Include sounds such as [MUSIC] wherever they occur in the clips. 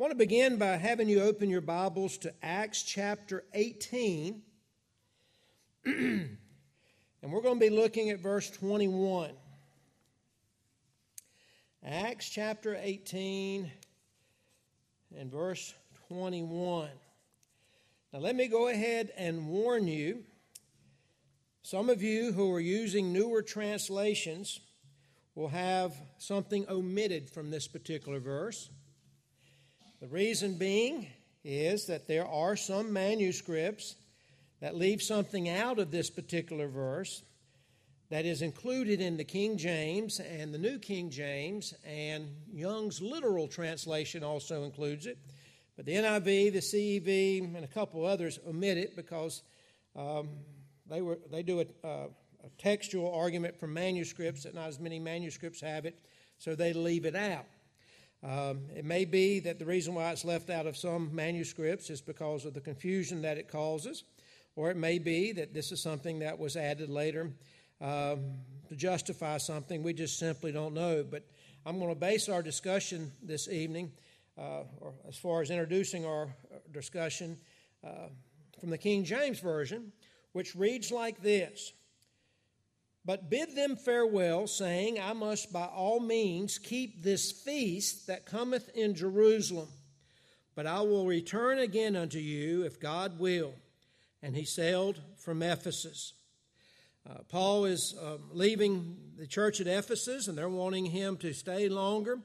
I want to begin by having you open your Bibles to Acts chapter 18. [CLEARS THROAT] and we're going to be looking at verse 21. Acts chapter 18 and verse 21. Now, let me go ahead and warn you. Some of you who are using newer translations will have something omitted from this particular verse. The reason being is that there are some manuscripts that leave something out of this particular verse that is included in the King James and the New King James, and Young's literal translation also includes it. But the NIV, the CEV, and a couple others omit it because um, they, were, they do a, a, a textual argument from manuscripts that not as many manuscripts have it, so they leave it out. Um, it may be that the reason why it's left out of some manuscripts is because of the confusion that it causes, or it may be that this is something that was added later um, to justify something. We just simply don't know. But I'm going to base our discussion this evening, uh, or as far as introducing our discussion, uh, from the King James Version, which reads like this but bid them farewell, saying, I must by all means keep this feast that cometh in Jerusalem, but I will return again unto you, if God will. And he sailed from Ephesus. Uh, Paul is uh, leaving the church at Ephesus, and they're wanting him to stay longer,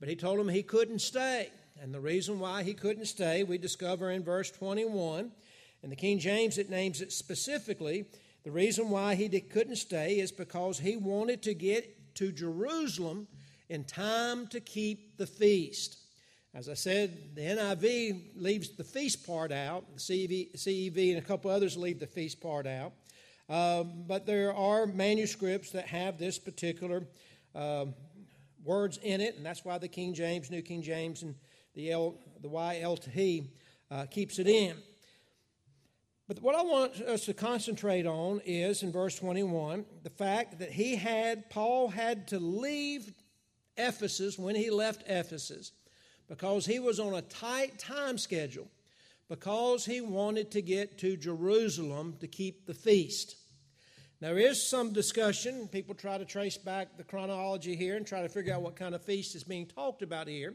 but he told them he couldn't stay. And the reason why he couldn't stay, we discover in verse 21. In the King James, it names it specifically the reason why he couldn't stay is because he wanted to get to Jerusalem in time to keep the feast. As I said, the NIV leaves the feast part out, the CEV, CEV and a couple others leave the feast part out. Um, but there are manuscripts that have this particular um, words in it, and that's why the King James, New King James, and the, L, the YLT uh, keeps it in. But what I want us to concentrate on is in verse 21 the fact that he had, Paul had to leave Ephesus when he left Ephesus because he was on a tight time schedule, because he wanted to get to Jerusalem to keep the feast. There is some discussion. People try to trace back the chronology here and try to figure out what kind of feast is being talked about here.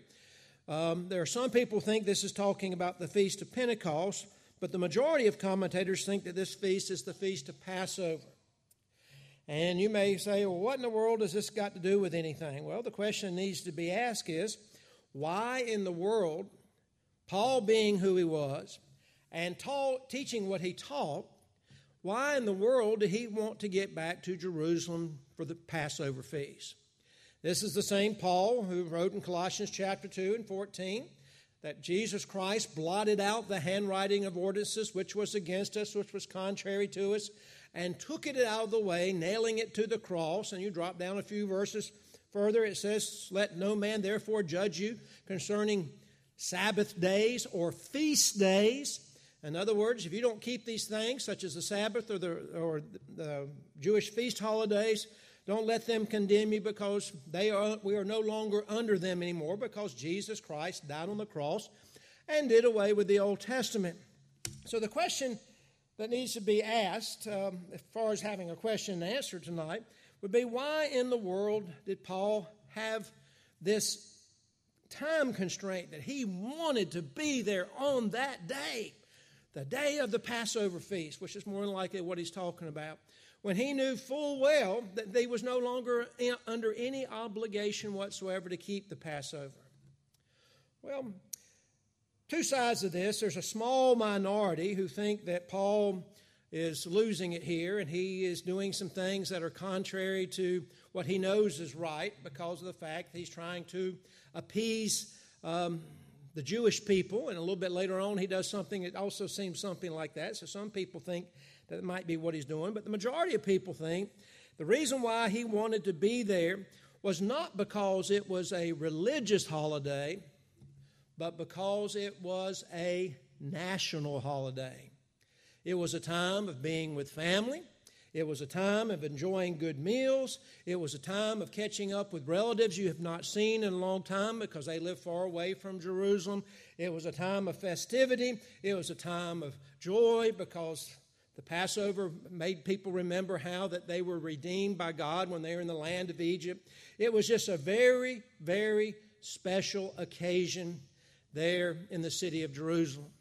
Um, there are some people think this is talking about the feast of Pentecost, but the majority of commentators think that this feast is the feast of Passover. And you may say, well, what in the world has this got to do with anything? Well, the question needs to be asked is why in the world, Paul being who he was and taught, teaching what he taught, why in the world did he want to get back to Jerusalem for the Passover feast? This is the same Paul who wrote in Colossians chapter 2 and 14 that Jesus Christ blotted out the handwriting of ordinances which was against us, which was contrary to us, and took it out of the way, nailing it to the cross. And you drop down a few verses further, it says, Let no man therefore judge you concerning Sabbath days or feast days. In other words, if you don't keep these things, such as the Sabbath or the, or the Jewish feast holidays, don't let them condemn you because they are, we are no longer under them anymore because Jesus Christ died on the cross and did away with the Old Testament. So the question that needs to be asked, um, as far as having a question and answer tonight, would be why in the world did Paul have this time constraint that he wanted to be there on that day, the day of the Passover feast, which is more than likely what he's talking about when he knew full well that he was no longer under any obligation whatsoever to keep the Passover? Well, two sides of this. There's a small minority who think that Paul is losing it here and he is doing some things that are contrary to what he knows is right because of the fact that he's trying to appease um, the Jewish people. And a little bit later on, he does something that also seems something like that. So some people think that might be what he's doing. But the majority of people think the reason why he wanted to be there was not because it was a religious holiday, but because it was a national holiday. It was a time of being with family. It was a time of enjoying good meals. It was a time of catching up with relatives you have not seen in a long time because they live far away from Jerusalem. It was a time of festivity. It was a time of joy because the Passover made people remember how that they were redeemed by God when they were in the land of Egypt. It was just a very, very special occasion there in the city of Jerusalem.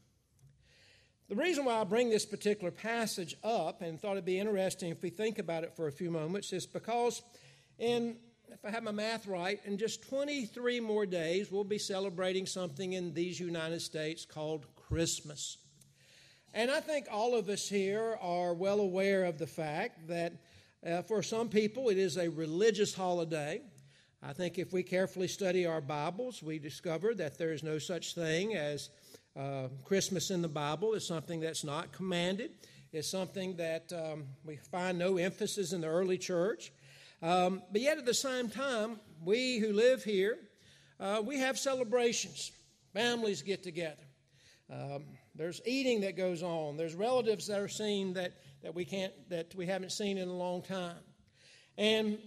The reason why I bring this particular passage up and thought it'd be interesting if we think about it for a few moments is because in if I have my math right, in just 23 more days, we'll be celebrating something in these United States called Christmas. And I think all of us here are well aware of the fact that uh, for some people it is a religious holiday. I think if we carefully study our Bibles, we discover that there is no such thing as uh, Christmas in the Bible is something that's not commanded. It's something that um, we find no emphasis in the early church. Um, but yet, at the same time, we who live here, uh, we have celebrations. Families get together. Um, there's eating that goes on. There's relatives that are seen that, that we can't that we haven't seen in a long time. And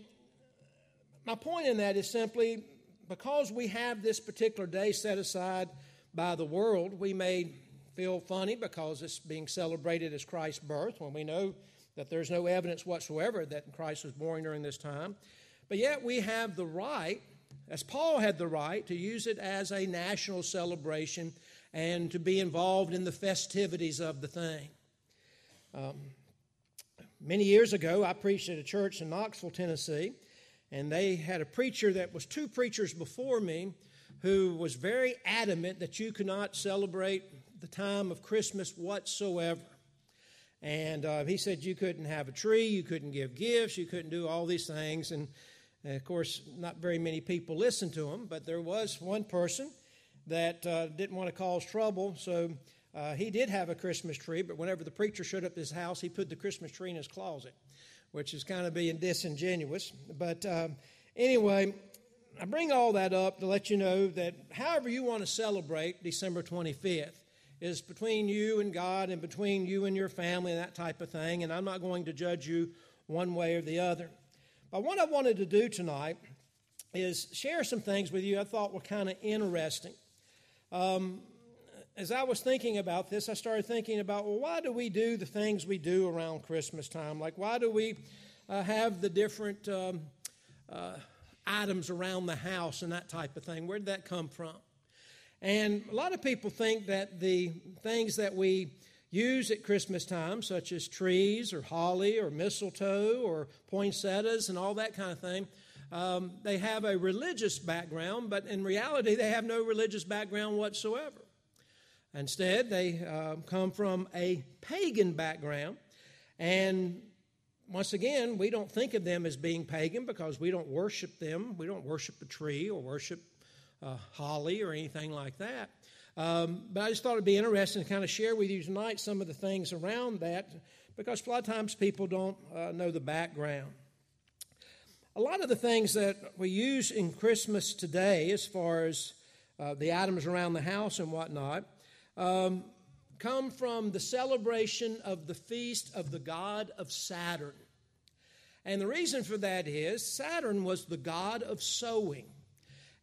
my point in that is simply because we have this particular day set aside by the world, we may feel funny because it's being celebrated as Christ's birth when we know that there's no evidence whatsoever that Christ was born during this time. But yet we have the right, as Paul had the right, to use it as a national celebration and to be involved in the festivities of the thing. Um, many years ago, I preached at a church in Knoxville, Tennessee, and they had a preacher that was two preachers before me who was very adamant that you could not celebrate the time of Christmas whatsoever. And uh, he said you couldn't have a tree, you couldn't give gifts, you couldn't do all these things. And, and of course, not very many people listened to him, but there was one person that uh, didn't want to cause trouble. So uh, he did have a Christmas tree, but whenever the preacher showed up at his house, he put the Christmas tree in his closet, which is kind of being disingenuous. But um, anyway, I bring all that up to let you know that however you want to celebrate December 25th is between you and God and between you and your family and that type of thing, and I'm not going to judge you one way or the other. But what I wanted to do tonight is share some things with you I thought were kind of interesting. Um, as I was thinking about this, I started thinking about, well, why do we do the things we do around Christmas time? Like, why do we uh, have the different um, uh, items around the house and that type of thing. Where did that come from? And a lot of people think that the things that we use at Christmas time, such as trees or holly or mistletoe or poinsettias and all that kind of thing, um, they have a religious background, but in reality, they have no religious background whatsoever. Instead, they uh, come from a pagan background, and once again, we don't think of them as being pagan because we don't worship them. We don't worship a tree or worship uh, holly or anything like that. Um, but I just thought it'd be interesting to kind of share with you tonight some of the things around that because a lot of times people don't uh, know the background. A lot of the things that we use in Christmas today, as far as uh, the items around the house and whatnot, um, come from the celebration of the feast of the god of Saturn. And the reason for that is Saturn was the god of sowing.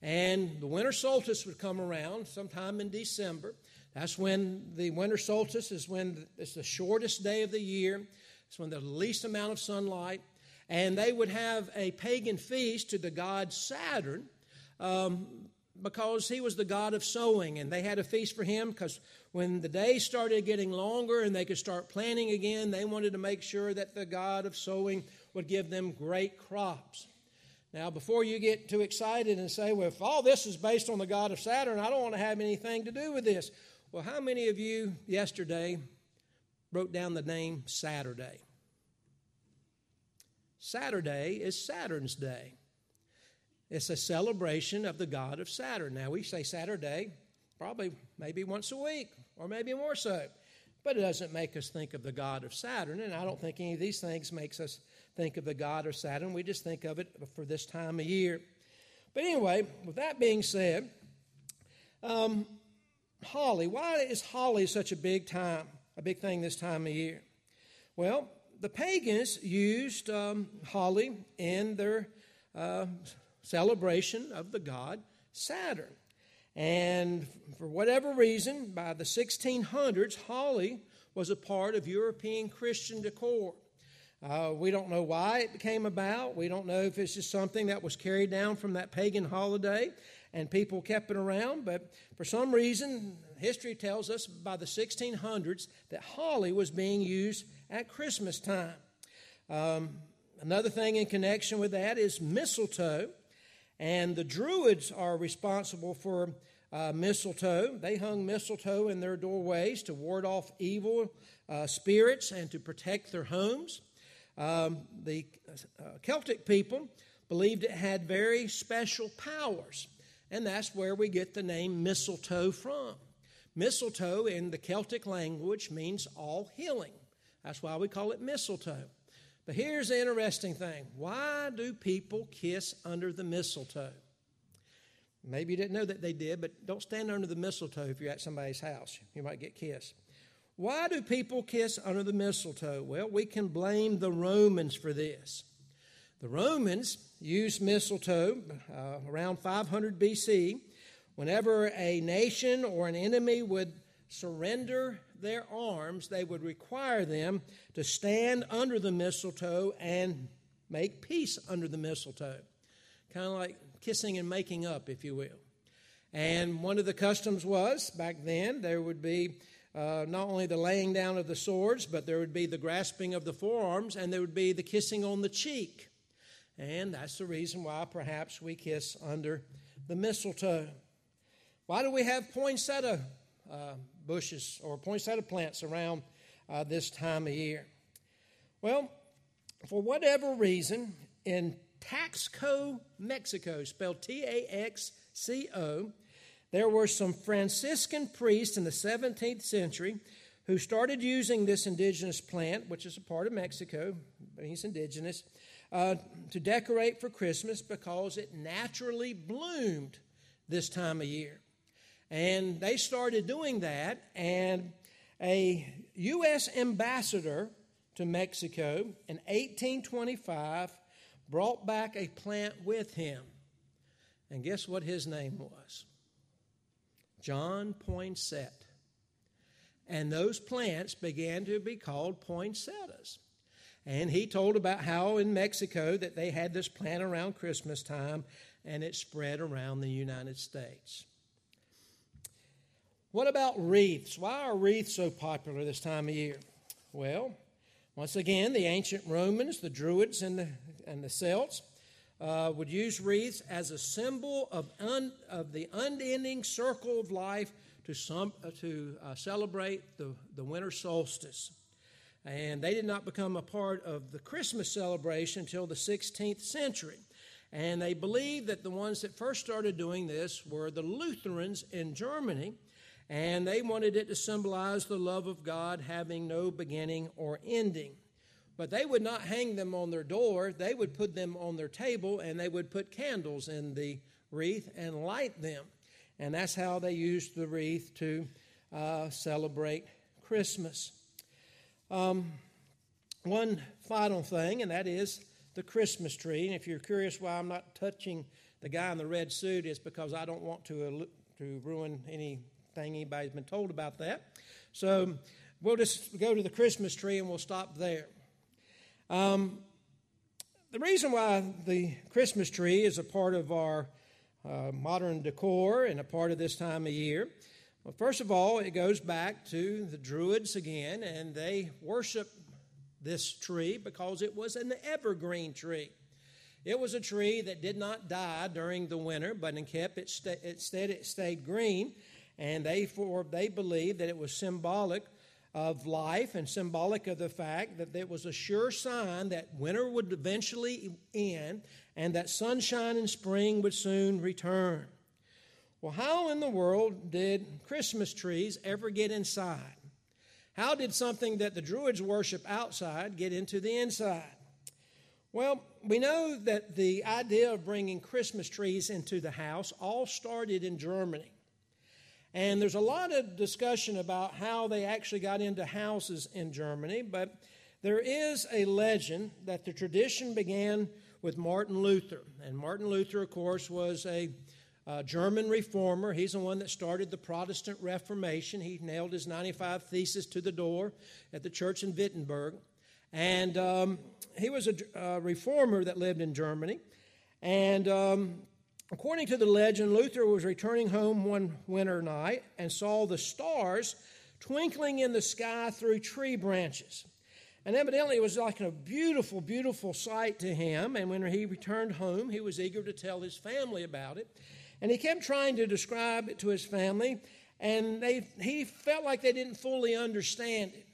And the winter solstice would come around sometime in December. That's when the winter solstice is when it's the shortest day of the year. It's when the least amount of sunlight. And they would have a pagan feast to the god Saturn um, because he was the god of sowing. And they had a feast for him because when the days started getting longer and they could start planting again, they wanted to make sure that the God of sowing would give them great crops. Now, before you get too excited and say, well, if all this is based on the God of Saturn, I don't want to have anything to do with this. Well, how many of you yesterday wrote down the name Saturday? Saturday is Saturn's day. It's a celebration of the God of Saturn. Now, we say Saturday probably maybe once a week or maybe more so. But it doesn't make us think of the God of Saturn, and I don't think any of these things makes us think of the God of Saturn. We just think of it for this time of year. But anyway, with that being said, um, holly. Why is holly such a big time, a big thing this time of year? Well, the pagans used um, holly in their uh, celebration of the god Saturn. And for whatever reason, by the 1600s, holly was a part of European Christian decor. Uh, we don't know why it came about. We don't know if it's just something that was carried down from that pagan holiday and people kept it around. But for some reason, history tells us by the 1600s that holly was being used at Christmas time. Um, another thing in connection with that is mistletoe. And the Druids are responsible for uh, mistletoe. They hung mistletoe in their doorways to ward off evil uh, spirits and to protect their homes. Um, the uh, Celtic people believed it had very special powers, and that's where we get the name mistletoe from. Mistletoe in the Celtic language means all healing. That's why we call it mistletoe. But here's the interesting thing why do people kiss under the mistletoe? Maybe you didn't know that they did, but don't stand under the mistletoe if you're at somebody's house. You might get kissed. Why do people kiss under the mistletoe? Well, we can blame the Romans for this. The Romans used mistletoe uh, around 500 BC. Whenever a nation or an enemy would surrender their arms, they would require them to stand under the mistletoe and make peace under the mistletoe. Kind of like kissing and making up, if you will. And one of the customs was back then there would be uh, not only the laying down of the swords, but there would be the grasping of the forearms and there would be the kissing on the cheek. And that's the reason why perhaps we kiss under the mistletoe. Why do we have poinsettia uh, bushes or poinsettia plants around uh, this time of year? Well, for whatever reason, in Taxco, Mexico, spelled T A X C O, there were some Franciscan priests in the 17th century who started using this indigenous plant, which is a part of Mexico, he's indigenous, uh, to decorate for Christmas because it naturally bloomed this time of year. And they started doing that, and a U.S. ambassador to Mexico in 1825 brought back a plant with him. And guess what his name was? John Poinsett. And those plants began to be called poinsettias. And he told about how in Mexico that they had this plant around Christmas time and it spread around the United States. What about wreaths? Why are wreaths so popular this time of year? Well, once again, the ancient Romans, the Druids, and the, and the Celts uh, would use wreaths as a symbol of, un, of the unending circle of life to, some, uh, to uh, celebrate the, the winter solstice. And they did not become a part of the Christmas celebration until the 16th century. And they believe that the ones that first started doing this were the Lutherans in Germany, and they wanted it to symbolize the love of God having no beginning or ending. But they would not hang them on their door, they would put them on their table, and they would put candles in the wreath and light them. And that's how they used the wreath to uh, celebrate Christmas. Um, one final thing, and that is the Christmas tree. And if you're curious why I'm not touching the guy in the red suit, it's because I don't want to, to ruin anything anybody's been told about that. So we'll just go to the Christmas tree and we'll stop there. Um, the reason why the Christmas tree is a part of our uh, modern decor and a part of this time of year well, first of all, it goes back to the Druids again, and they worship this tree because it was an evergreen tree. It was a tree that did not die during the winter, but kept it instead it stayed green, and they for they believed that it was symbolic of life and symbolic of the fact that it was a sure sign that winter would eventually end and that sunshine and spring would soon return. Well, how in the world did Christmas trees ever get inside? How did something that the Druids worship outside get into the inside? Well, we know that the idea of bringing Christmas trees into the house all started in Germany. And there's a lot of discussion about how they actually got into houses in Germany, but There is a legend that the tradition began with Martin Luther. And Martin Luther, of course, was a uh, German reformer. He's the one that started the Protestant Reformation. He nailed his 95 Theses to the door at the church in Wittenberg. And um, he was a uh, reformer that lived in Germany. And um, according to the legend, Luther was returning home one winter night and saw the stars twinkling in the sky through tree branches. And evidently, it was like a beautiful, beautiful sight to him. And when he returned home, he was eager to tell his family about it. And he kept trying to describe it to his family, and they, he felt like they didn't fully understand it.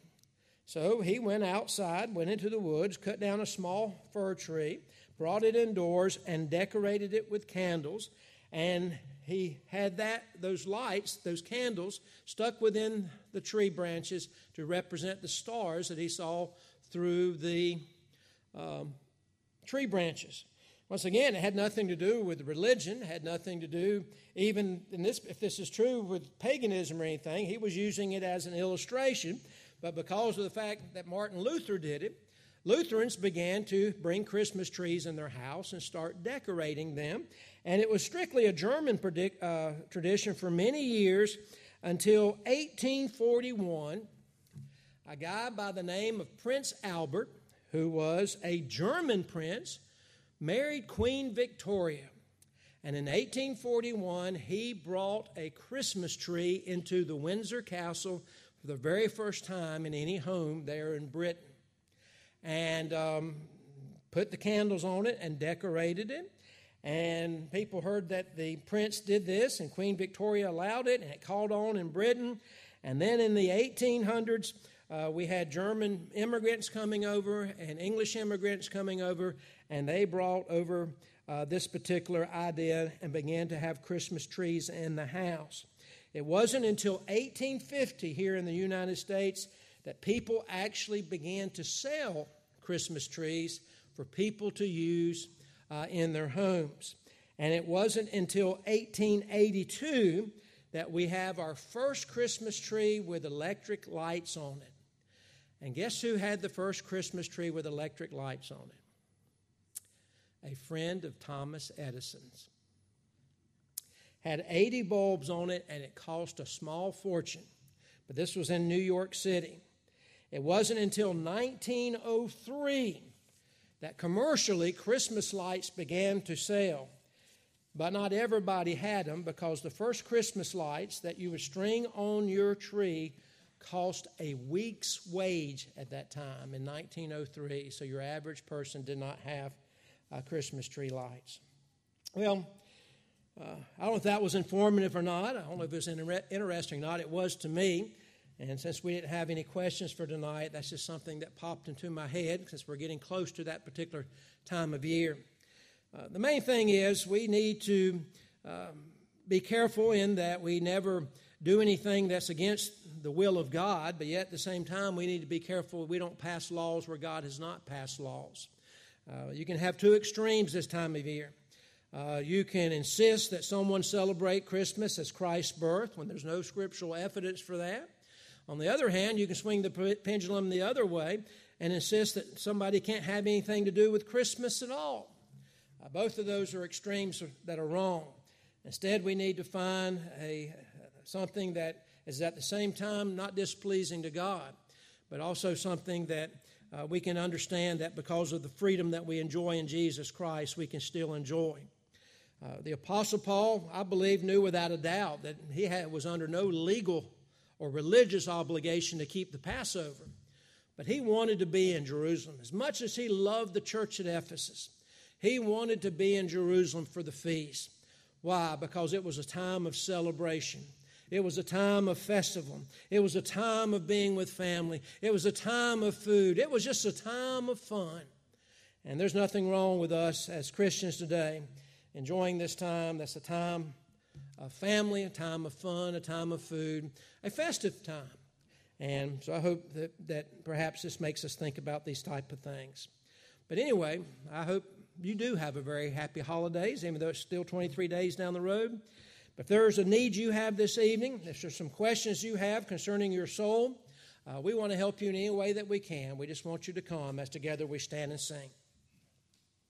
So he went outside, went into the woods, cut down a small fir tree, brought it indoors, and decorated it with candles. And he had that those lights, those candles, stuck within the tree branches to represent the stars that he saw through the um, tree branches. Once again, it had nothing to do with religion, had nothing to do, even in this, if this is true with paganism or anything, he was using it as an illustration. But because of the fact that Martin Luther did it, Lutherans began to bring Christmas trees in their house and start decorating them. And it was strictly a German predict, uh, tradition for many years until 1841. A guy by the name of Prince Albert, who was a German prince, married Queen Victoria. And in 1841, he brought a Christmas tree into the Windsor Castle for the very first time in any home there in Britain. And um, put the candles on it and decorated it. And people heard that the prince did this, and Queen Victoria allowed it, and it caught on in Britain. And then in the 1800s, uh, we had German immigrants coming over and English immigrants coming over, and they brought over uh, this particular idea and began to have Christmas trees in the house. It wasn't until 1850 here in the United States that people actually began to sell Christmas trees for people to use uh, in their homes. And it wasn't until 1882 that we have our first Christmas tree with electric lights on it. And guess who had the first Christmas tree with electric lights on it? A friend of Thomas Edison's. Had 80 bulbs on it, and it cost a small fortune. But this was in New York City. It wasn't until 1903 that commercially Christmas lights began to sell. But not everybody had them because the first Christmas lights that you would string on your tree cost a week's wage at that time in 1903. So your average person did not have uh, Christmas tree lights. Well, uh, I don't know if that was informative or not. I don't know if it was inter- interesting or not. It was to me. And since we didn't have any questions for tonight, that's just something that popped into my head since we're getting close to that particular time of year. Uh, the main thing is we need to um, be careful in that we never do anything that's against the will of God, but yet at the same time, we need to be careful we don't pass laws where God has not passed laws. Uh, you can have two extremes this time of year. Uh, you can insist that someone celebrate Christmas as Christ's birth when there's no scriptural evidence for that. On the other hand, you can swing the pendulum the other way and insist that somebody can't have anything to do with Christmas at all. Uh, both of those are extremes that are wrong. Instead, we need to find a, something that is at the same time not displeasing to God, but also something that uh, we can understand that because of the freedom that we enjoy in Jesus Christ, we can still enjoy. Uh, the Apostle Paul, I believe, knew without a doubt that he had, was under no legal or religious obligation to keep the Passover. But he wanted to be in Jerusalem. As much as he loved the church at Ephesus, he wanted to be in Jerusalem for the feast. Why? Because it was a time of celebration. It was a time of festival. It was a time of being with family. It was a time of food. It was just a time of fun. And there's nothing wrong with us as Christians today enjoying this time. That's a time of family, a time of fun, a time of food, a festive time. And so I hope that, that perhaps this makes us think about these type of things. But anyway, I hope you do have a very happy holidays, even though it's still 23 days down the road. But If there's a need you have this evening, if there's some questions you have concerning your soul, Uh, we want to help you in any way that we can. We just want you to come as together we stand and sing.